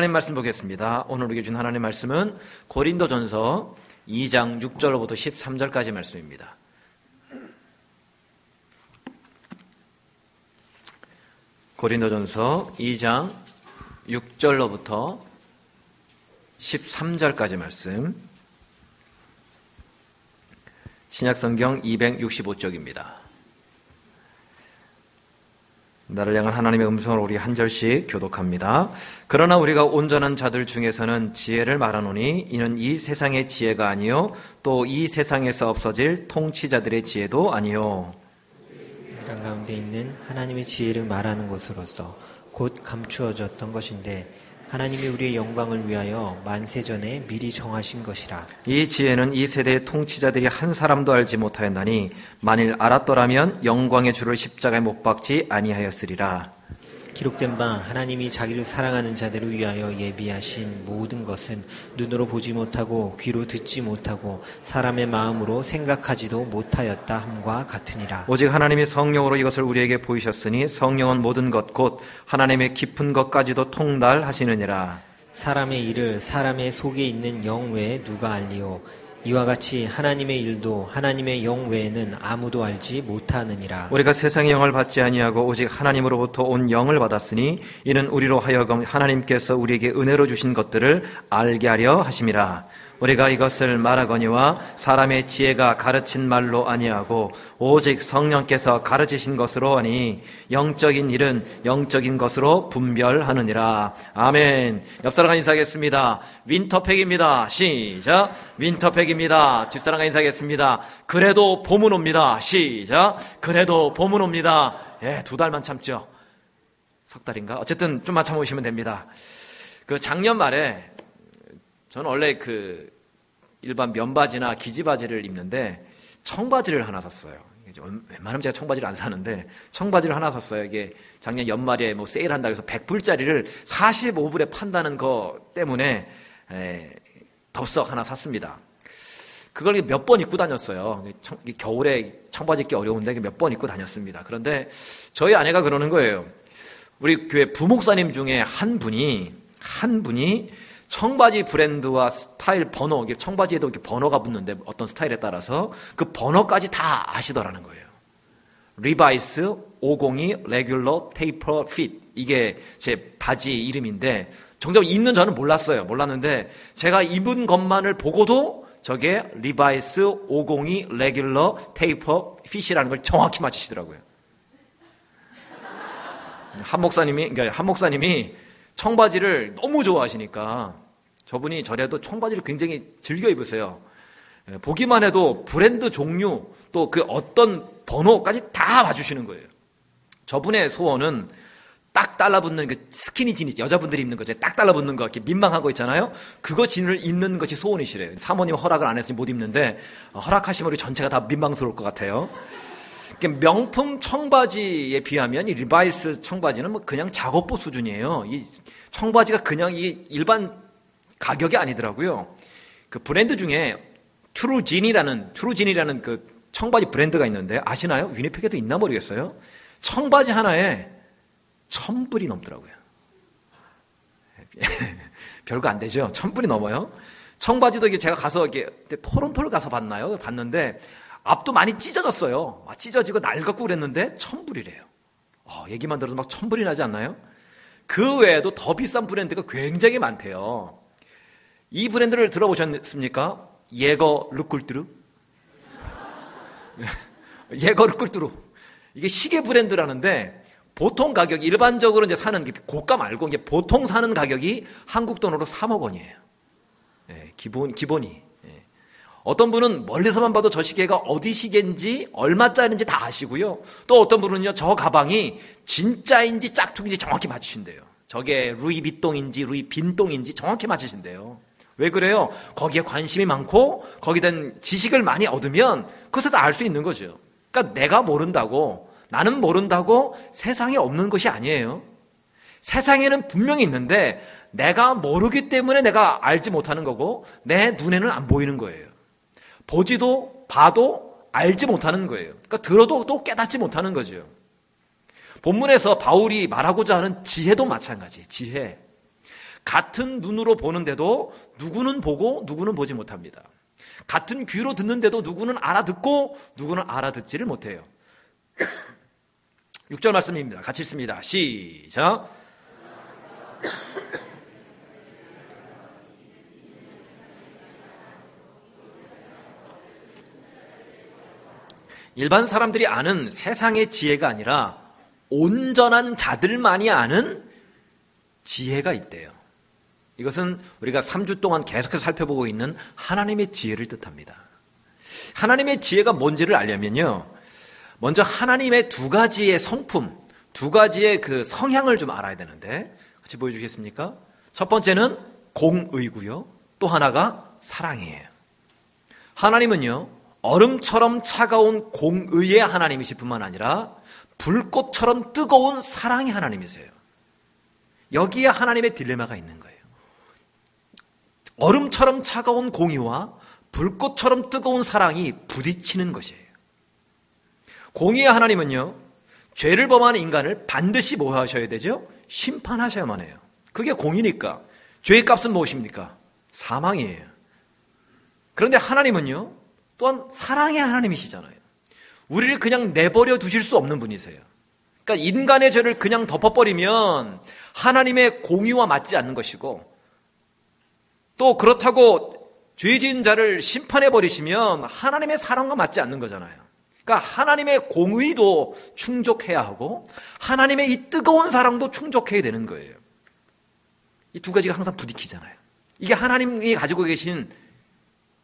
하나님 말씀 보겠습니다. 오늘 우리에게 준 하나님 말씀은 고린도전서 2장 6절로부터 13절까지 말씀입니다. 고린도전서 2장 6절로부터 13절까지 말씀. 신약성경 265쪽입니다. 나를 향한 하나님의 음성을 우리 한 절씩 교독합니다. 그러나 우리가 온전한 자들 중에서는 지혜를 말하노니 이는 이 세상의 지혜가 아니요 또 이 세상에서 없어질 통치자들의 지혜도 아니요 이란 가운데 있는 하나님의 지혜를 말하는 것으로서 곧 감추어졌던 것인데 하나님이 우리의 영광을 위하여 만세 전에 미리 정하신 것이라. 이 지혜는 이 세대의 통치자들이 한 사람도 알지 못하였나니 만일 알았더라면 영광의 주를 십자가에 못 박지 아니하였으리라. 기록된 바 하나님이 자기를 사랑하는 자들을 위하여 예비하신 모든 것은 눈으로 보지 못하고 귀로 듣지 못하고 사람의 마음으로 생각하지도 못하였다 함과 같으니라. 오직 하나님이 성령으로 이것을 우리에게 보이셨으니 성령은 모든 것 곧 하나님의 깊은 것까지도 통달하시느니라. 사람의 일을 사람의 속에 있는 영 외에 누가 알리오? 이와 같이 하나님의 일도 하나님의 영 외에는 아무도 알지 못하느니라. 우리가 세상의 영을 받지 아니하고 오직 하나님으로부터 온 영을 받았으니 이는 우리로 하여금 하나님께서 우리에게 은혜로 주신 것들을 알게 하려 하심이라. 우리가 이것을 말하거니와 사람의 지혜가 가르친 말로 아니하고 오직 성령께서 가르치신 것으로 하니 영적인 일은 영적인 것으로 분별하느니라. 아멘. 옆사람과 인사하겠습니다. 윈터팩입니다. 시작. 윈터팩입니다. 뒷사람과 인사하겠습니다. 그래도 봄은 옵니다. 시작. 그래도 봄은 옵니다. 예, 두 달만 참죠. 석 달인가? 어쨌든 좀만 참으시면 됩니다. 그 작년 말에 저는 원래 그 일반 면바지나 기지바지를 입는데 청바지를 하나 샀어요. 웬만하면 제가 청바지를 안 사는데 청바지를 하나 샀어요. 이게 작년 연말에 뭐 세일한다 해서 100불짜리를 45불에 판다는 거 때문에 에, 덥석 하나 샀습니다. 그걸 몇 번 입고 다녔어요. 청, 겨울에 청바지 입기 어려운데 몇 번 입고 다녔습니다. 그런데 저희 아내가 그러는 거예요. 우리 교회 부목사님 중에 한 분이 한 분이 청바지 브랜드와 스타일 번호, 청바지에도 이렇게 번호가 붙는데 어떤 스타일에 따라서 그 번호까지 다 아시더라는 거예요. 리바이스 502 regular taper fit 이게 제 바지 이름인데 정작 입는 저는 몰랐어요. 몰랐는데 제가 입은 것만을 보고도 저게 리바이스 502 regular taper fit이라는 걸 정확히 맞히시더라고요. 한 목사님이 그러니까 한 목사님이 청바지를 너무 좋아하시니까 저분이 저래도 청바지를 굉장히 즐겨 입으세요. 예, 보기만 해도 브랜드 종류 또 그 어떤 번호까지 다 봐주시는 거예요. 저분의 소원은 딱 달라붙는 그 스키니 진이 여자분들이 입는 거죠. 딱 달라붙는 거 이렇게 민망한 거 있잖아요. 그거 진을 입는 것이 소원이시래요. 사모님 허락을 안 했으니 못 입는데 어, 허락하시면 우리 전체가 다 민망스러울 것 같아요. 명품 청바지에 비하면 이 리바이스 청바지는 뭐 그냥 작업복 수준이에요. 이 청바지가 그냥 이 일반 가격이 아니더라고요. 그 브랜드 중에 트루진이라는 트루진이라는 그 청바지 브랜드가 있는데 아시나요? 위니펙에도 있나 모르겠어요. 청바지 하나에 천 불이 넘더라고요. 별거 안 되죠. 천 불이 넘어요. 청바지도 이게 제가 가서 이게 토론토를 가서 봤나요? 봤는데 앞도 많이 찢어졌어요. 아, 찢어지고 낡았고 그랬는데 천불이래요. 어, 얘기만 들어도 막 천불이 나지 않나요? 그 외에도 더 비싼 브랜드가 굉장히 많대요. 이 브랜드를 들어보셨습니까? 예거 르꿀뚜루? 예거 르꿀뚜루. 이게 시계 브랜드라는데 보통 가격, 일반적으로 이제 사는 고가 말고 이제 보통 사는 가격이 한국 돈으로 3억 원이에요. 네, 기본, 기본이. 어떤 분은 멀리서만 봐도 저 시계가 어디 시계인지 얼마짜리인지 다 아시고요. 또 어떤 분은요, 저 가방이 진짜인지 짝퉁인지 정확히 맞추신대요. 저게 루이 빗똥인지 루이 빈똥인지 정확히 맞추신대요. 왜 그래요? 거기에 관심이 많고 거기에 대한 지식을 많이 얻으면 그것에서 알수 있는 거죠. 그러니까 내가 모른다고 나는 모른다고 세상에 없는 것이 아니에요. 세상에는 분명히 있는데 내가 모르기 때문에 내가 알지 못하는 거고 내 눈에는 안 보이는 거예요. 보지도 봐도 알지 못하는 거예요. 그러니까 들어도 또 깨닫지 못하는 거죠. 본문에서 바울이 말하고자 하는 지혜도 마찬가지예요. 지혜. 같은 눈으로 보는데도 누구는 보고 누구는 보지 못합니다. 같은 귀로 듣는데도 누구는 알아듣고 누구는 알아듣지를 못해요. 6절 말씀입니다. 같이 읽습니다. 시작. 일반 사람들이 아는 세상의 지혜가 아니라 온전한 자들만이 아는 지혜가 있대요. 이것은 우리가 3주 동안 계속해서 살펴보고 있는 하나님의 지혜를 뜻합니다. 하나님의 지혜가 뭔지를 알려면요. 먼저 하나님의 두 가지의 성품, 두 가지의 그 성향을 좀 알아야 되는데 같이 보여주겠습니까? 첫 번째는 공의고요. 또 하나가 사랑이에요. 하나님은요. 얼음처럼 차가운 공의의 하나님이실 뿐만 아니라 불꽃처럼 뜨거운 사랑의 하나님이세요. 여기에 하나님의 딜레마가 있는 거예요. 얼음처럼 차가운 공의와 불꽃처럼 뜨거운 사랑이 부딪히는 것이에요. 공의의 하나님은요, 죄를 범하는 인간을 반드시 뭐 하셔야 되죠? 심판하셔야만 해요. 그게 공의니까. 죄의 값은 무엇입니까? 사망이에요. 그런데 하나님은요, 또한 사랑의 하나님이시잖아요. 우리를 그냥 내버려 두실 수 없는 분이세요. 그러니까 인간의 죄를 그냥 덮어버리면 하나님의 공의와 맞지 않는 것이고 또 그렇다고 죄 지은 자를 심판해 버리시면 하나님의 사랑과 맞지 않는 거잖아요. 그러니까 하나님의 공의도 충족해야 하고 하나님의 이 뜨거운 사랑도 충족해야 되는 거예요. 이 두 가지가 항상 부딪히잖아요. 이게 하나님이 가지고 계신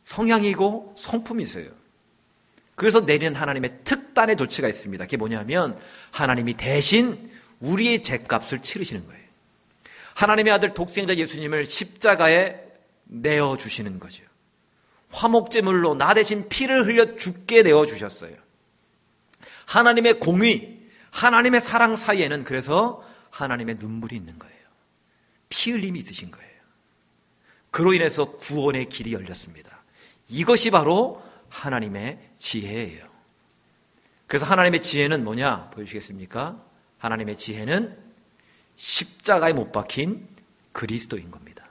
성향이고 성품이세요. 그래서 내리는 하나님의 특단의 조치가 있습니다. 그게 뭐냐면 하나님이 대신 우리의 죄값을 치르시는 거예요. 하나님의 아들 독생자 예수님을 십자가에 내어 주시는 거죠. 화목제물로 나 대신 피를 흘려 죽게 내어 주셨어요. 하나님의 공의, 하나님의 사랑 사이에는 그래서 하나님의 눈물이 있는 거예요. 피 흘림이 있으신 거예요. 그로 인해서 구원의 길이 열렸습니다. 이것이 바로 하나님의 지혜예요. 그래서 하나님의 지혜는 뭐냐? 보여주시겠습니까? 하나님의 지혜는 십자가에 못 박힌 그리스도인 겁니다.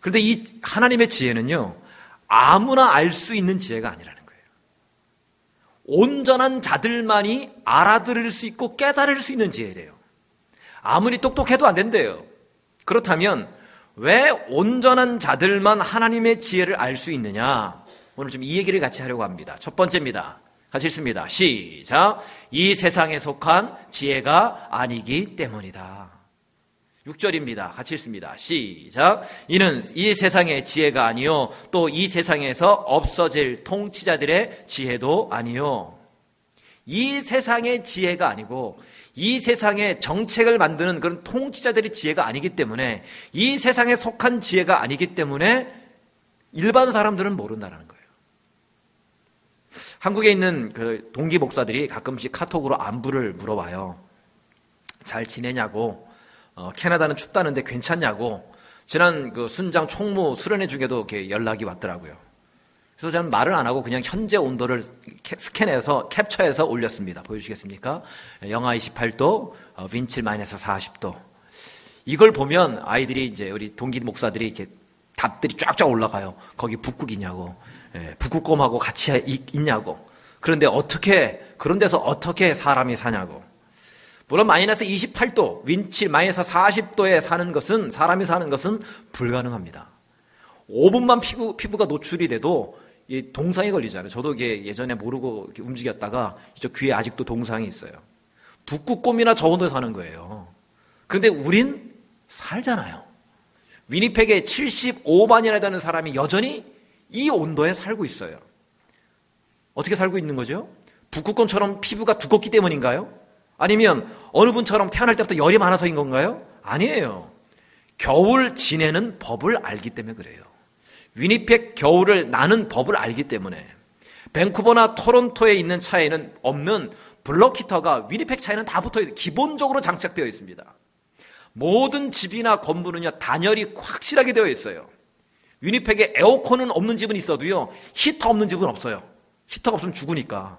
그런데 이 하나님의 지혜는요, 아무나 알 수 있는 지혜가 아니라는 거예요. 온전한 자들만이 알아들을 수 있고 깨달을 수 있는 지혜래요. 아무리 똑똑해도 안 된대요. 그렇다면 왜 온전한 자들만 하나님의 지혜를 알 수 있느냐? 오늘 좀 이 얘기를 같이 하려고 합니다. 첫 번째입니다. 같이 읽습니다. 시작. 이 세상에 속한 지혜가 아니기 때문이다. 6절입니다. 같이 읽습니다. 시작. 이는 이 세상의 지혜가 아니요. 또 이 세상에서 없어질 통치자들의 지혜도 아니요. 이 세상의 지혜가 아니고 이 세상의 정책을 만드는 그런 통치자들의 지혜가 아니기 때문에 이 세상에 속한 지혜가 아니기 때문에 일반 사람들은 모른다는 거예요. 한국에 있는 그 동기 목사들이 가끔씩 카톡으로 안부를 물어봐요. 잘 지내냐고, 어, 캐나다는 춥다는데 괜찮냐고, 지난 그 순장 총무 수련회 중에도 이렇게 연락이 왔더라고요. 그래서 저는 말을 안 하고 그냥 현재 온도를 스캔해서 캡처해서 올렸습니다. 보여주시겠습니까? 영하 28도, 어, 윈칠 마이너스 40도. 이걸 보면 아이들이 이제 우리 동기 목사들이 이렇게 답들이 쫙쫙 올라가요. 거기 북극이냐고, 예, 북극곰하고 같이 있냐고. 그런데 어떻게 그런 데서 어떻게 사람이 사냐고. 물론 마이너스 28도, 윈칠 마이너스 40도에 사는 것은 사람이 사는 것은 불가능합니다. 5분만 피부, 피부가 노출이 돼도 이 동상이 걸리잖아요. 저도 이게 예전에 모르고 움직였다가 저 귀에 아직도 동상이 있어요. 북극곰이나 저 온도에 사는 거예요. 그런데 우린 살잖아요. 위니펙에 75반이나 되는 사람이 여전히 이 온도에 살고 있어요. 어떻게 살고 있는 거죠? 북극곰처럼 피부가 두껍기 때문인가요? 아니면 어느 분처럼 태어날 때부터 열이 많아서인 건가요? 아니에요. 겨울 지내는 법을 알기 때문에 그래요. 위니펙 겨울을 나는 법을 알기 때문에 밴쿠버나 토론토에 있는 차에는 없는 블럭 히터가 위니펙 차에는 다 붙어 있 기본적으로 장착되어 있습니다. 모든 집이나 건물은요 단열이 확실하게 되어 있어요. 위니펙에 에어컨은 없는 집은 있어도요 히터 없는 집은 없어요. 히터가 없으면 죽으니까.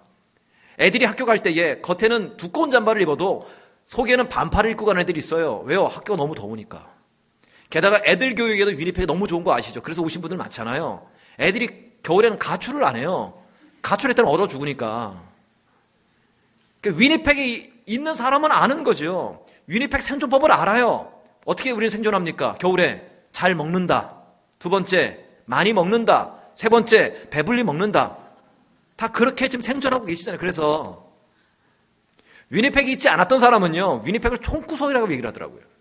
애들이 학교 갈 때에 겉에는 두꺼운 잠바를 입어도 속에는 반팔을 입고 가는 애들이 있어요. 왜요? 학교가 너무 더우니까. 게다가 애들 교육에도 위니펙이 너무 좋은 거 아시죠? 그래서 오신 분들 많잖아요. 애들이 겨울에는 가출을 안 해요. 가출했다면 얼어 죽으니까. 그러니까 위니펙이 있는 사람은 아는 거죠. 위니펙 생존법을 알아요. 어떻게 우리는 생존합니까? 겨울에 잘 먹는다. 두 번째, 많이 먹는다. 세 번째, 배불리 먹는다. 다 그렇게 지금 생존하고 계시잖아요. 그래서 위니펙이 있지 않았던 사람은요, 위니펙을 총구석이라고 얘기를 하더라고요.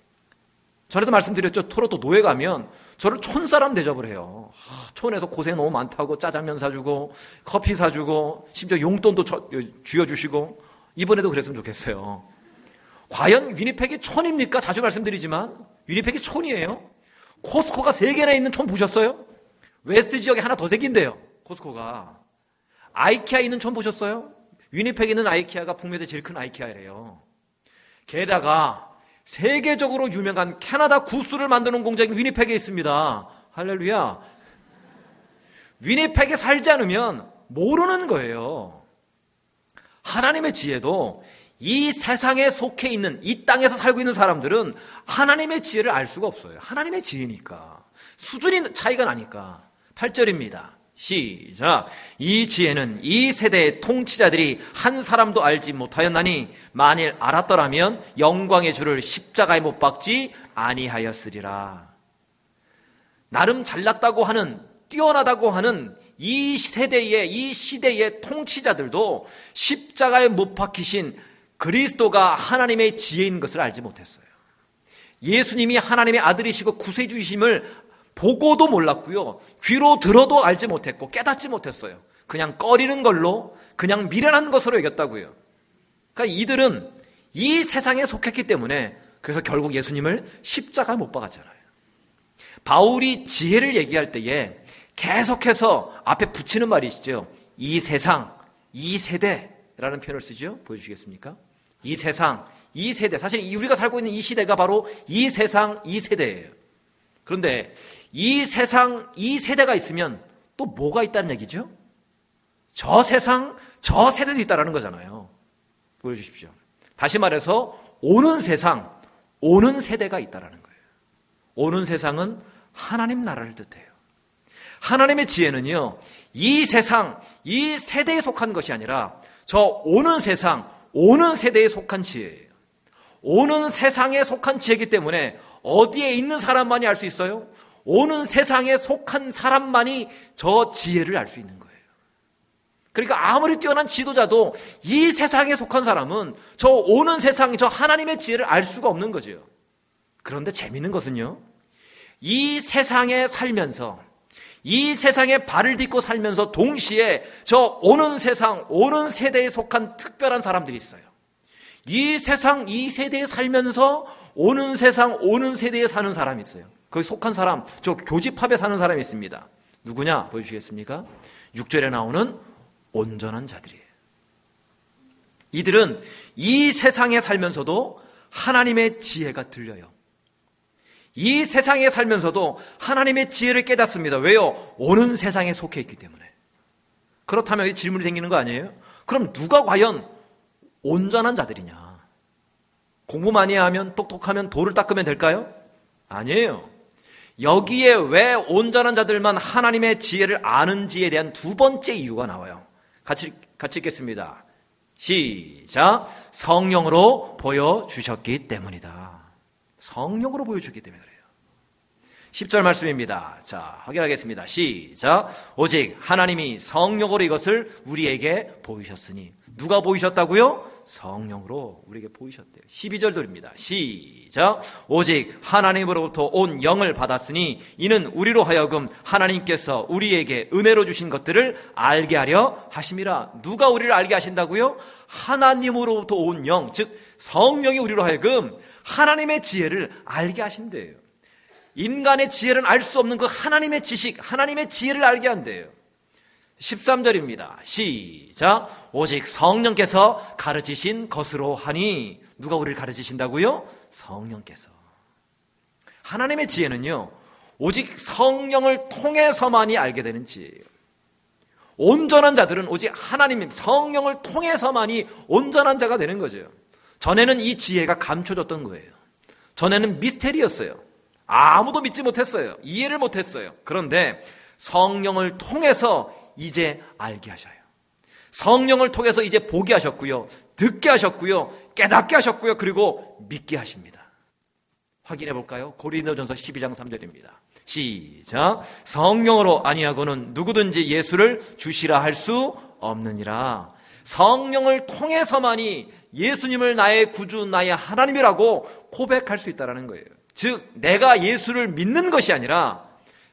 전에도 말씀드렸죠. 토로도 노예 가면 저를 촌사람 대접을 해요. 촌에서 고생 너무 많다고 짜장면 사주고 커피 사주고 심지어 용돈도 쥐어주시고 이번에도 그랬으면 좋겠어요. 과연 위니펙이 촌입니까? 자주 말씀드리지만 위니펙이 촌이에요. 코스코가 세 개나 있는 촌 보셨어요? West 지역에 하나 더 생긴대요. Costco가. IKEA 있는 촌 보셨어요? 위니펙 있는 IKEA가 북미에서 제일 큰 IKEA래요. 게다가 세계적으로 유명한 Canada Goose를 만드는 공장이 위니펙에 있습니다. 할렐루야. 위니펙에 살지 않으면 모르는 거예요. 하나님의 지혜도 이 세상에 속해 있는 이 땅에서 살고 있는 사람들은 하나님의 지혜를 알 수가 없어요. 하나님의 지혜니까. 수준이 차이가 나니까. 8절입니다. 시작. 이 지혜는 이 세대의 통치자들이 한 사람도 알지 못하였나니 만일 알았더라면 영광의 주를 십자가에 못 박지 아니하였으리라. 나름 잘났다고 하는 뛰어나다고 하는 이 세대의 이 시대의 통치자들도 십자가에 못 박히신 그리스도가 하나님의 지혜인 것을 알지 못했어요. 예수님이 하나님의 아들이시고 구세주이심을 보고도 몰랐고요. 귀로 들어도 알지 못했고 깨닫지 못했어요. 그냥 꺼리는 걸로 그냥 미련한 것으로 여겼다고요. 그러니까 이들은 이 세상에 속했기 때문에 그래서 결국 예수님을 십자가 못 박았잖아요. 바울이 지혜를 얘기할 때에 계속해서 앞에 붙이는 말이 있죠. 이 세상, 이 세대라는 표현을 쓰죠. 보여주시겠습니까? 이 세상, 이 세대. 사실 우리가 살고 있는 이 시대가 바로 이 세상, 이 세대예요. 그런데 이 세상, 이 세대가 있으면 또 뭐가 있다는 얘기죠? 저 세상, 저 세대도 있다라는 거잖아요. 보여주십시오. 다시 말해서 오는 세상, 오는 세대가 있다라는 거예요. 오는 세상은 하나님 나라를 뜻해요. 하나님의 지혜는요, 이 세상, 이 세대에 속한 것이 아니라 저 오는 세상, 오는 세대에 속한 지혜예요. 오는 세상에 속한 지혜이기 때문에 어디에 있는 사람만이 알 수 있어요? 오는 세상에 속한 사람만이 저 지혜를 알 수 있는 거예요. 그러니까 아무리 뛰어난 지도자도 이 세상에 속한 사람은 저 오는 세상, 저 하나님의 지혜를 알 수가 없는 거죠. 그런데 재밌는 것은요, 이 세상에 살면서, 이 세상에 발을 딛고 살면서 동시에 저 오는 세상, 오는 세대에 속한 특별한 사람들이 있어요. 이 세상, 이 세대에 살면서 오는 세상, 오는 세대에 사는 사람이 있어요. 거기 속한 사람, 저 교집합에 사는 사람이 있습니다. 누구냐? 보여주시겠습니까? 6절에 나오는 온전한 자들이에요. 이들은 이 세상에 살면서도 하나님의 지혜가 들려요. 이 세상에 살면서도 하나님의 지혜를 깨닫습니다. 왜요? 오는 세상에 속해 있기 때문에. 그렇다면 질문이 생기는 거 아니에요? 그럼 누가 과연 온전한 자들이냐? 공부 많이 하면 똑똑하면 돌을 닦으면 될까요? 아니에요. 여기에 왜 온전한 자들만 하나님의 지혜를 아는지에 대한 두 번째 이유가 나와요. 같이, 같이 읽겠습니다. 시작. 성령으로 보여주셨기 때문이다. 성령으로 보여주기 때문에 그래요. 10절 말씀입니다. 자, 확인하겠습니다. 시작. 오직 하나님이 성령으로 이것을 우리에게 보이셨으니. 누가 보이셨다고요? 성령으로 우리에게 보이셨대요. 12절 돌입니다. 시작. 오직 하나님으로부터 온 영을 받았으니 이는 우리로 하여금 하나님께서 우리에게 은혜로 주신 것들을 알게 하려 하심이라. 누가 우리를 알게 하신다고요? 하나님으로부터 온 영, 즉 성령이 우리로 하여금 하나님의 지혜를 알게 하신대요. 인간의 지혜는 알 수 없는 그 하나님의 지식, 하나님의 지혜를 알게 한대요. 13절입니다. 시작. 오직 성령께서 가르치신 것으로 하니 누가 우리를 가르치신다고요? 성령께서. 하나님의 지혜는요. 오직 성령을 통해서만이 알게 되는 지혜예요. 온전한 자들은 오직 하나님 성령을 통해서만이 온전한 자가 되는 거죠. 전에는 이 지혜가 감춰졌던 거예요. 전에는 미스테리였어요. 아무도 믿지 못했어요. 이해를 못했어요. 그런데 성령을 통해서 이제 알게 하셔요. 성령을 통해서 이제 보게 하셨고요. 듣게 하셨고요. 깨닫게 하셨고요. 그리고 믿게 하십니다. 확인해 볼까요? 고린도전서 12장 3절입니다. 시작. 성령으로 아니하고는 누구든지 예수를 주시라 할 수 없느니라. 성령을 통해서만이 예수님을 나의 구주, 나의 하나님이라고 고백할 수 있다는 거예요. 즉, 내가 예수를 믿는 것이 아니라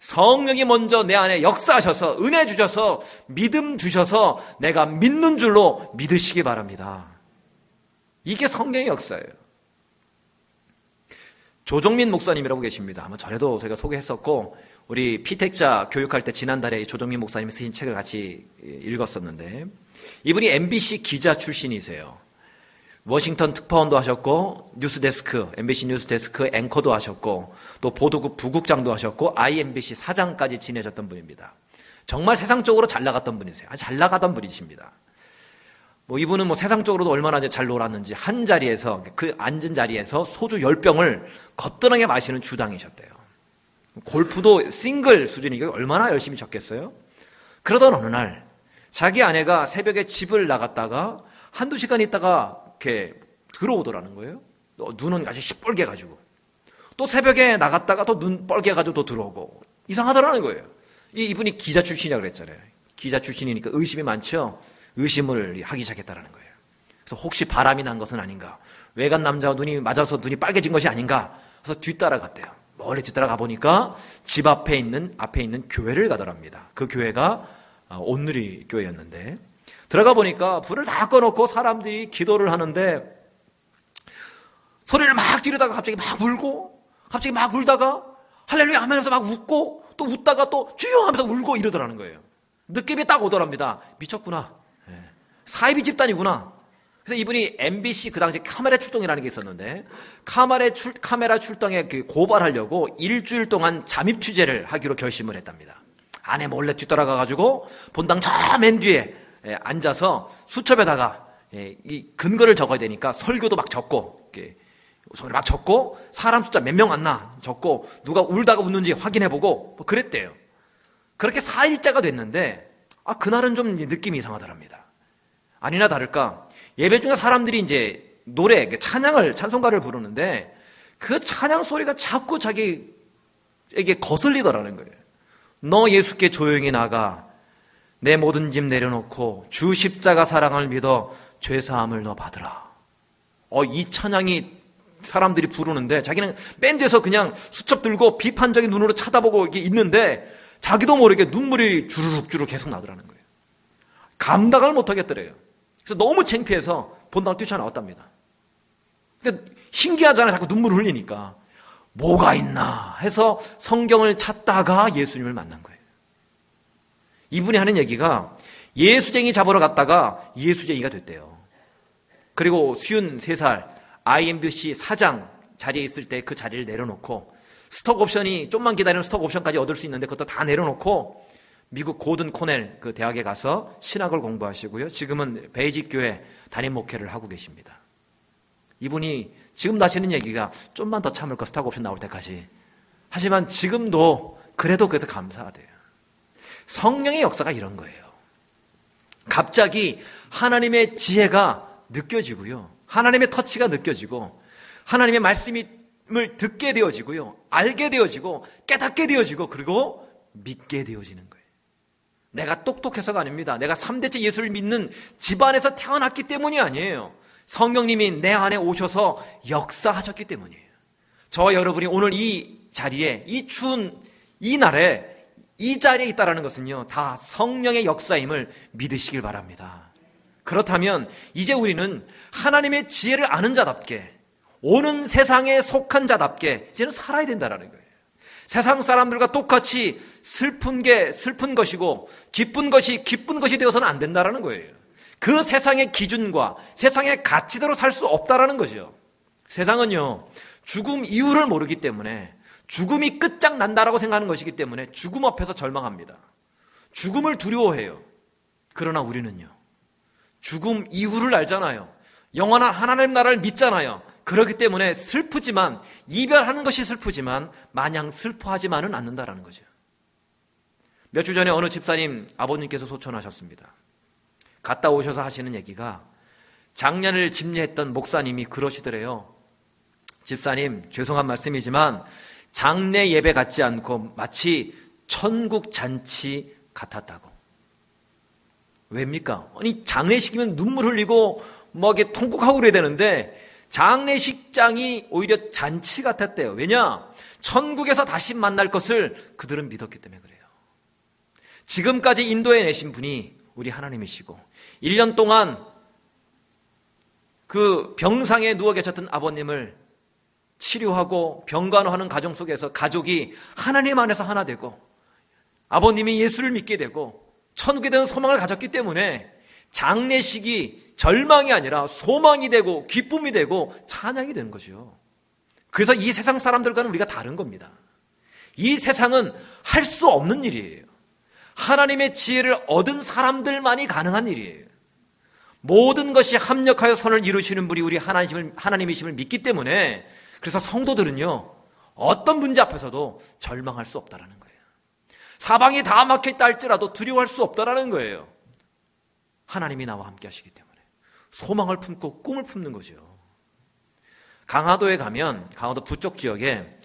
성령이 먼저 내 안에 역사하셔서 은혜 주셔서 믿음 주셔서 내가 믿는 줄로 믿으시기 바랍니다. 이게 성령의 역사예요. 조정민 목사님이라고 계십니다. 아마 전에도 제가 소개했었고 우리 피택자 교육할 때 지난달에 조정민 목사님이 쓰신 책을 같이 읽었었는데 이분이 MBC 기자 출신이세요. 워싱턴 특파원도 하셨고 뉴스데스크, MBC 뉴스데스크 앵커도 하셨고 또 보도국 부국장도 하셨고 IMBC 사장까지 지내셨던 분입니다. 정말 세상적으로 잘 나갔던 분이세요. 잘 나가던 분이십니다. 뭐 이분은 뭐 세상적으로도 얼마나 잘 놀았는지 한 자리에서 그 앉은 자리에서 소주 10병을 거뜬하게 마시는 주당이셨대요. 골프도 싱글 수준이니까 얼마나 열심히 쳤겠어요? 그러던 어느 날 자기 아내가 새벽에 집을 나갔다가 한두 시간 있다가 이렇게 들어오더라는 거예요. 눈은 아주 시뻘게 가지고. 또 새벽에 나갔다가 또 눈 뻘게 가지고 또 들어오고. 이상하더라는 거예요. 이 이분이 기자 출신이라고 그랬잖아요. 기자 출신이니까 의심이 많죠. 의심을 하기 시작했다는 거예요. 그래서 혹시 바람이 난 것은 아닌가? 외간 남자와 눈이 맞아서 눈이 빨개진 것이 아닌가? 그래서 뒤따라 갔대요. 멀리 뒤따라 가 보니까 집 앞에 있는 앞에 있는 교회를 가더랍니다. 그 교회가 아, 온누리 교회였는데 들어가 보니까 불을 다 꺼놓고 사람들이 기도를 하는데 소리를 막 지르다가 갑자기 막 울고 갑자기 막 울다가 할렐루야 하면서 막 웃고 또 웃다가 또 주여 하면서 울고 이러더라는 거예요. 느낌이 딱 오더랍니다. 미쳤구나. 예. 사이비 집단이구나. 그래서 이분이 MBC 그 당시 카메라 출동이라는 게 있었는데 카메라 출 카메라 출동에 그 고발하려고 일주일 동안 잠입 취재를 하기로 결심을 했답니다. 아내 몰래 뒤따라가 가지고 본당 저 맨 뒤에 예, 앉아서 수첩에다가 예, 이 근거를 적어야 되니까 설교도 막 적고 소리를 막 적고 사람 숫자 몇명안나 적고 누가 울다가 웃는지 확인해보고 뭐 그랬대요. 그렇게 4일째가 됐는데 아 그날은 좀 느낌이 이상하더랍니다. 아니나 다를까 예배 중에 사람들이 이제 노래 찬양을 찬송가를 부르는데 그 찬양 소리가 자꾸 자기에게 거슬리더라는 거예요. 너 예수께 조용히 나가 내 모든 짐 내려놓고 주 십자가 사랑을 믿어 죄 사함을 너 받으라. 어, 이 찬양이 사람들이 부르는데 자기는 맨 뒤에서 그냥 수첩 들고 비판적인 눈으로 쳐다보고 이게 있는데 자기도 모르게 눈물이 주르륵 주르륵 계속 나더라는 거예요. 감당을 못 하겠더래요. 그래서 너무 창피해서 본당 뛰쳐나왔답니다. 근데 신기하잖아요. 자꾸 눈물을 흘리니까. 뭐가 있나 해서 성경을 찾다가 예수님을 만난 거예요. 이분이 하는 얘기가 예수쟁이 잡으러 갔다가 예수쟁이가 됐대요. 그리고 쉬운 3살 IMBC 사장 자리에 있을 때 그 자리를 내려놓고 스톡 옵션이 좀만 기다리면 스톡 옵션까지 얻을 수 있는데 그것도 다 내려놓고 미국 고든 콘웰 그 대학에 가서 신학을 공부하시고요. 지금은 베이직 교회 담임 목회를 하고 계십니다. 이분이 지금 하시는 얘기가 좀만 더 참을 거 스톡 옵션 나올 때까지. 하지만 지금도 그래도 그래서 감사가 돼요. 성령의 역사가 이런 거예요. 갑자기 하나님의 지혜가 느껴지고요. 하나님의 터치가 느껴지고 하나님의 말씀을 듣게 되어지고요. 알게 되어지고 깨닫게 되어지고 그리고 믿게 되어지는 거예요. 내가 똑똑해서가 아닙니다. 내가 3대째 예수를 믿는 집안에서 태어났기 때문이 아니에요. 성령님이 내 안에 오셔서 역사하셨기 때문이에요. 저와 여러분이 오늘 이 자리에, 이 추운 이 날에, 이 자리에 있다라는 것은요, 다 성령의 역사임을 믿으시길 바랍니다. 그렇다면 이제 우리는 하나님의 지혜를 아는 자답게 오는 세상에 속한 자답게 이제는 살아야 된다는 거예요. 세상 사람들과 똑같이 슬픈 게 슬픈 것이고 기쁜 것이 기쁜 것이 되어서는 안 된다는 거예요. 그 세상의 기준과 세상의 가치대로 살 수 없다라는 거죠. 세상은요, 죽음 이유를 모르기 때문에 죽음이 끝장난다라고 생각하는 것이기 때문에 죽음 앞에서 절망합니다. 죽음을 두려워해요. 그러나 우리는요, 죽음 이후를 알잖아요. 영원한 하나님 나라를 믿잖아요. 그렇기 때문에 슬프지만 이별하는 것이 슬프지만 마냥 슬퍼하지만은 않는다라는 거죠. 몇 주 전에 어느 집사님 아버님께서 소천하셨습니다. 갔다 오셔서 하시는 얘기가 작년을 집례했던 목사님이 그러시더래요. 집사님, 죄송한 말씀이지만 장례 예배 같지 않고 마치 천국 잔치 같았다고. 왜입니까? 아니, 장례식이면 눈물 흘리고 뭐 이게 통곡하고 그래야 되는데 장례식장이 오히려 잔치 같았대요. 왜냐? 천국에서 다시 만날 것을 그들은 믿었기 때문에 그래요. 지금까지 인도에 내신 분이 우리 하나님이시고 1년 동안 그 병상에 누워 계셨던 아버님을 치료하고 병간호하는 가정 속에서 가족이 하나님 안에서 하나 되고 아버님이 예수를 믿게 되고 천국에 대한 소망을 가졌기 때문에 장례식이 절망이 아니라 소망이 되고 기쁨이 되고 찬양이 되는 거죠. 그래서 이 세상 사람들과는 우리가 다른 겁니다. 이 세상은 할 수 없는 일이에요. 하나님의 지혜를 얻은 사람들만이 가능한 일이에요. 모든 것이 합력하여 선을 이루시는 분이 우리 하나님을, 하나님이심을 믿기 때문에 그래서 성도들은요, 어떤 문제 앞에서도 절망할 수 없다라는 거예요. 사방이 다 막혀있다 할지라도 두려워할 수 없다라는 거예요. 하나님이 나와 함께 하시기 때문에. 소망을 품고 꿈을 품는 거죠. 강화도에 가면 강화도 부쪽 지역에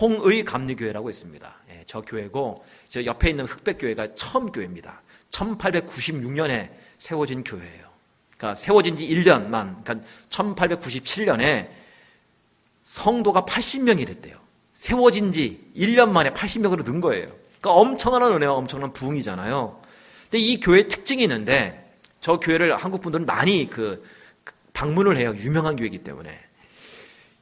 홍의 감리교회라고 있습니다. 예, 저 교회고 저 옆에 있는 흑백교회가 처음 교회입니다. 1896년에 세워진 교회예요. 그러니까 세워진 지 1년만, 그러니까 1897년에 성도가 80명이 됐대요. 세워진 지 1년 만에 80명으로 는 거예요. 그러니까 엄청난 은혜와 엄청난 부흥이잖아요. 근데 이 교회 특징이 있는데 저 교회를 한국 분들은 많이 그 방문을 해요. 유명한 교회이기 때문에.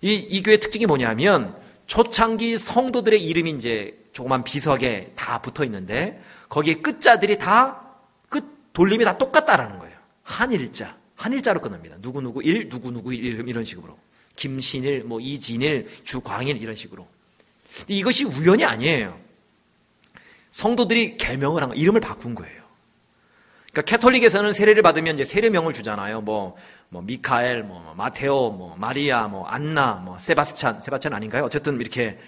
이, 이 교회 특징이 뭐냐면 초창기 성도들의 이름이 이제 조그만 비석에 다 붙어 있는데 거기에 끝자들이 다 끝 돌림이 다 똑같다라는 거예요. 한일자. 한일자로 끝납니다. 누구누구 일, 누구누구 일, 이런 식으로. 김신일, 뭐 이진일, 주광일 이런 식으로. 이것이 우연이 아니에요. 성도들이 개명을 한 거, 이름을 바꾼 거예요. 그러니까 캐톨릭에서는 세례를 받으면 이제 세례명을 주잖아요. 뭐, 뭐 미카엘, 뭐 마테오, 뭐 마리아, 뭐 안나, 뭐 세바스찬, 세바스찬 아닌가요? 어쨌든 이렇게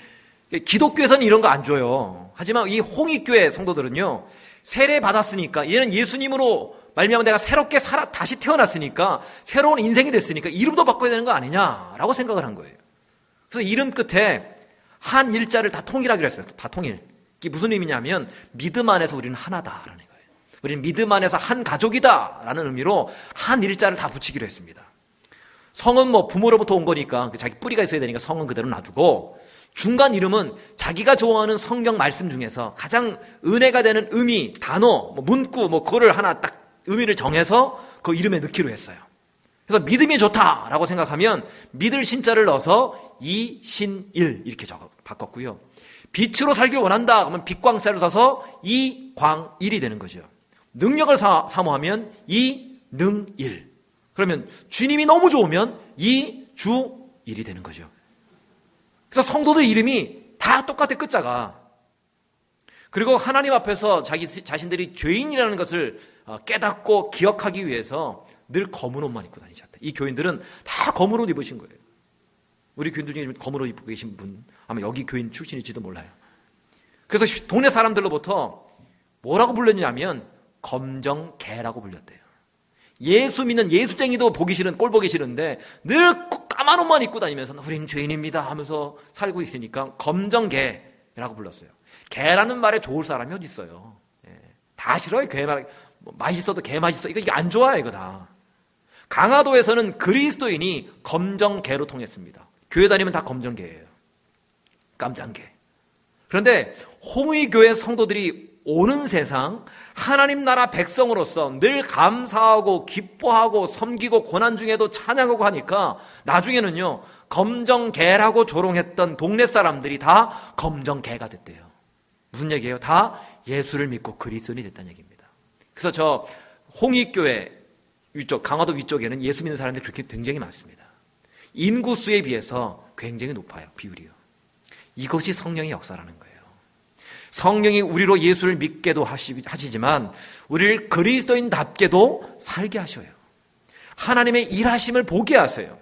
기독교에서는 이런 거 안 줘요. 하지만 이 홍익교회 성도들은요. 세례 받았으니까 얘는 예수님으로 말미암아 내가 새롭게 살아 다시 태어났으니까 새로운 인생이 됐으니까 이름도 바꿔야 되는 거 아니냐라고 생각을 한 거예요. 그래서 이름 끝에 한 일자를 다 통일하기로 했어요. 다 통일. 이게 무슨 의미냐면 믿음 안에서 우리는 하나다라는 거예요. 우리는 믿음 안에서 한 가족이다라는 의미로 한 일자를 다 붙이기로 했습니다. 성은 뭐 부모로부터 온 거니까 그 자기 뿌리가 있어야 되니까 성은 그대로 놔두고 중간 이름은 자기가 좋아하는 성경 말씀 중에서 가장 은혜가 되는 의미, 단어, 뭐 문구 뭐 그거를 하나 딱 의미를 정해서 그 이름에 넣기로 했어요. 그래서 믿음이 좋다라고 생각하면 믿을 신자를 넣어서 이신일 이렇게 적어 바꿨고요. 빛으로 살기를 원한다 그러면 빛광자를 써서 이광일이 되는 거죠. 능력을 사, 모하면 이능일. 그러면 주님이 너무 좋으면 이주일이 되는 거죠. 그래서 성도들 이름이 다 똑같아 끝자가. 그리고 하나님 앞에서 자기 자신들이 죄인이라는 것을 어, 깨닫고 기억하기 위해서 늘 검은 옷만 입고 다니셨다. 이 교인들은 다 검은 옷 입으신 거예요. 우리 교인들 중에 검은 옷 입고 계신 분 아마 여기 교인 출신일지도 몰라요. 그래서 동네 사람들로부터 뭐라고 불렀냐면 검정개라고 불렸대요. 예수 믿는 예수쟁이도 보기 싫은 꼴 보기 싫은데 늘 까만 옷만 입고 다니면서 우린 죄인입니다 하면서 살고 있으니까 검정개라고 불렀어요. 개라는 말에 좋을 사람이 어디 있어요? 예. 다 싫어요. 개 말. 뭐 맛있어도 개 맛있어. 이거, 이거 안 좋아해 이거 다. 강화도에서는 그리스도인이 검정개로 통했습니다. 교회 다니면 다 검정개예요. 깜장개. 그런데 홍의교회 성도들이 오는 세상 하나님 나라 백성으로서 늘 감사하고 기뻐하고 섬기고 고난 중에도 찬양하고 하니까 나중에는요 검정개라고 조롱했던 동네 사람들이 다 검정개가 됐대요. 무슨 얘기예요? 다 예수를 믿고 그리스도인이 됐다는 얘기입니다. 그래서 저 홍익교회 위쪽 강화도 위쪽에는 예수 믿는 사람들이 그렇게 굉장히 많습니다. 인구수에 비해서 굉장히 높아요 비율이요. 이것이 성령의 역사라는 거예요. 성령이 우리로 예수를 믿게도 하시지만 우리를 그리스도인답게도 살게 하셔요. 하나님의 일하심을 보게 하세요.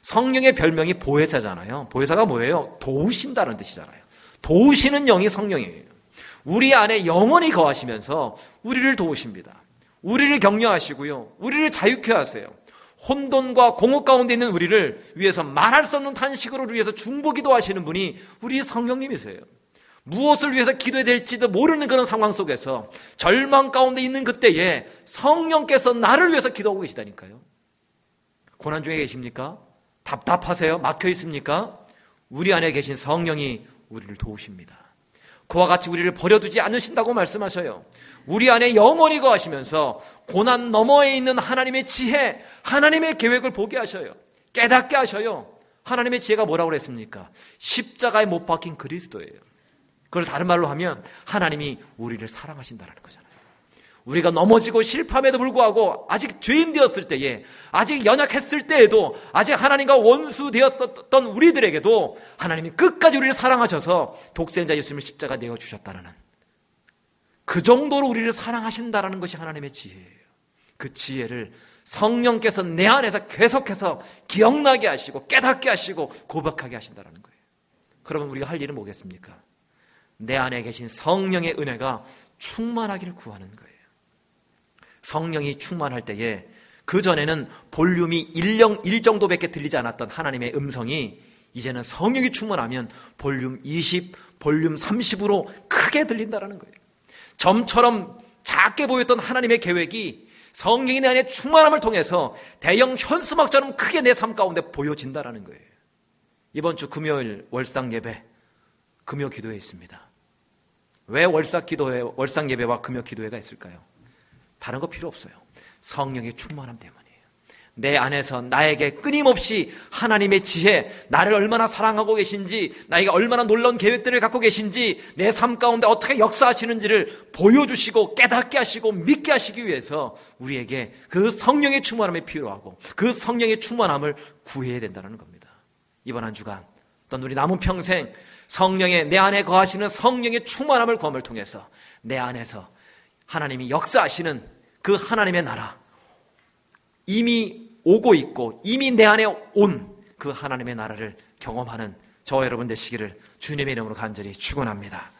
성령의 별명이 보혜사잖아요. 보혜사가 뭐예요? 도우신다는 뜻이잖아요. 도우시는 영이 성령이에요. 우리 안에 영원히 거하시면서 우리를 도우십니다. 우리를 격려하시고요. 우리를 자유케 하세요. 혼돈과 공허 가운데 있는 우리를 위해서 말할 수 없는 탄식으로 위해서 중보기도 하시는 분이 우리 성령님이세요. 무엇을 위해서 기도해야 될지도 모르는 그런 상황 속에서 절망 가운데 있는 그때에 성령께서 나를 위해서 기도하고 계시다니까요. 고난 중에 계십니까? 답답하세요? 막혀 있습니까? 우리 안에 계신 성령이 우리를 도우십니다. 그와 같이 우리를 버려두지 않으신다고 말씀하셔요. 우리 안에 영원히 거하시면서 고난 너머에 있는 하나님의 지혜, 하나님의 계획을 보게 하셔요. 깨닫게 하셔요. 하나님의 지혜가 뭐라고 그랬습니까? 십자가에 못 박힌 그리스도예요. 그걸 다른 말로 하면 하나님이 우리를 사랑하신다는 거잖아요. 우리가 넘어지고 실패함에도 불구하고 아직 죄인 되었을 때에 아직 연약했을 때에도 아직 하나님과 원수 되었던 우리들에게도 하나님이 끝까지 우리를 사랑하셔서 독생자 예수님을 십자가 내어 주셨다는 그 정도로 우리를 사랑하신다라는 것이 하나님의 지혜예요. 그 지혜를 성령께서 내 안에서 계속해서 기억나게 하시고 깨닫게 하시고 고백하게 하신다는 거예요. 그러면 우리가 할 일은 뭐겠습니까? 내 안에 계신 성령의 은혜가 충만하기를 구하는 거예요. 성령이 충만할 때에 그 전에는 볼륨이 1령 1 정도밖에 들리지 않았던 하나님의 음성이 이제는 성령이 충만하면 볼륨 20, 볼륨 30으로 크게 들린다는 거예요. 점처럼 작게 보였던 하나님의 계획이 성령이 내 안에 충만함을 통해서 대형 현수막처럼 크게 내 삶 가운데 보여진다는 거예요. 이번 주 금요일 월상 예배, 금요 기도회 있습니다. 왜 월삭 기도회, 월상 예배와 금요 기도회가 있을까요? 다른 거 필요 없어요. 성령의 충만함 때문이에요. 내 안에서 나에게 끊임없이 하나님의 지혜, 나를 얼마나 사랑하고 계신지, 나에게 얼마나 놀라운 계획들을 갖고 계신지, 내 삶 가운데 어떻게 역사하시는지를 보여주시고 깨닫게 하시고 믿게 하시기 위해서 우리에게 그 성령의 충만함이 필요하고 그 성령의 충만함을 구해야 된다는 겁니다. 이번 한 주간 어떤 우리 남은 평생 성령의 내 안에 거하시는 성령의 충만함을 검을 통해서 내 안에서 하나님이 역사하시는 그 하나님의 나라 이미 오고 있고 이미 내 안에 온 그 하나님의 나라를 경험하는 저와 여러분 되시기를 주님의 이름으로 간절히 축원합니다.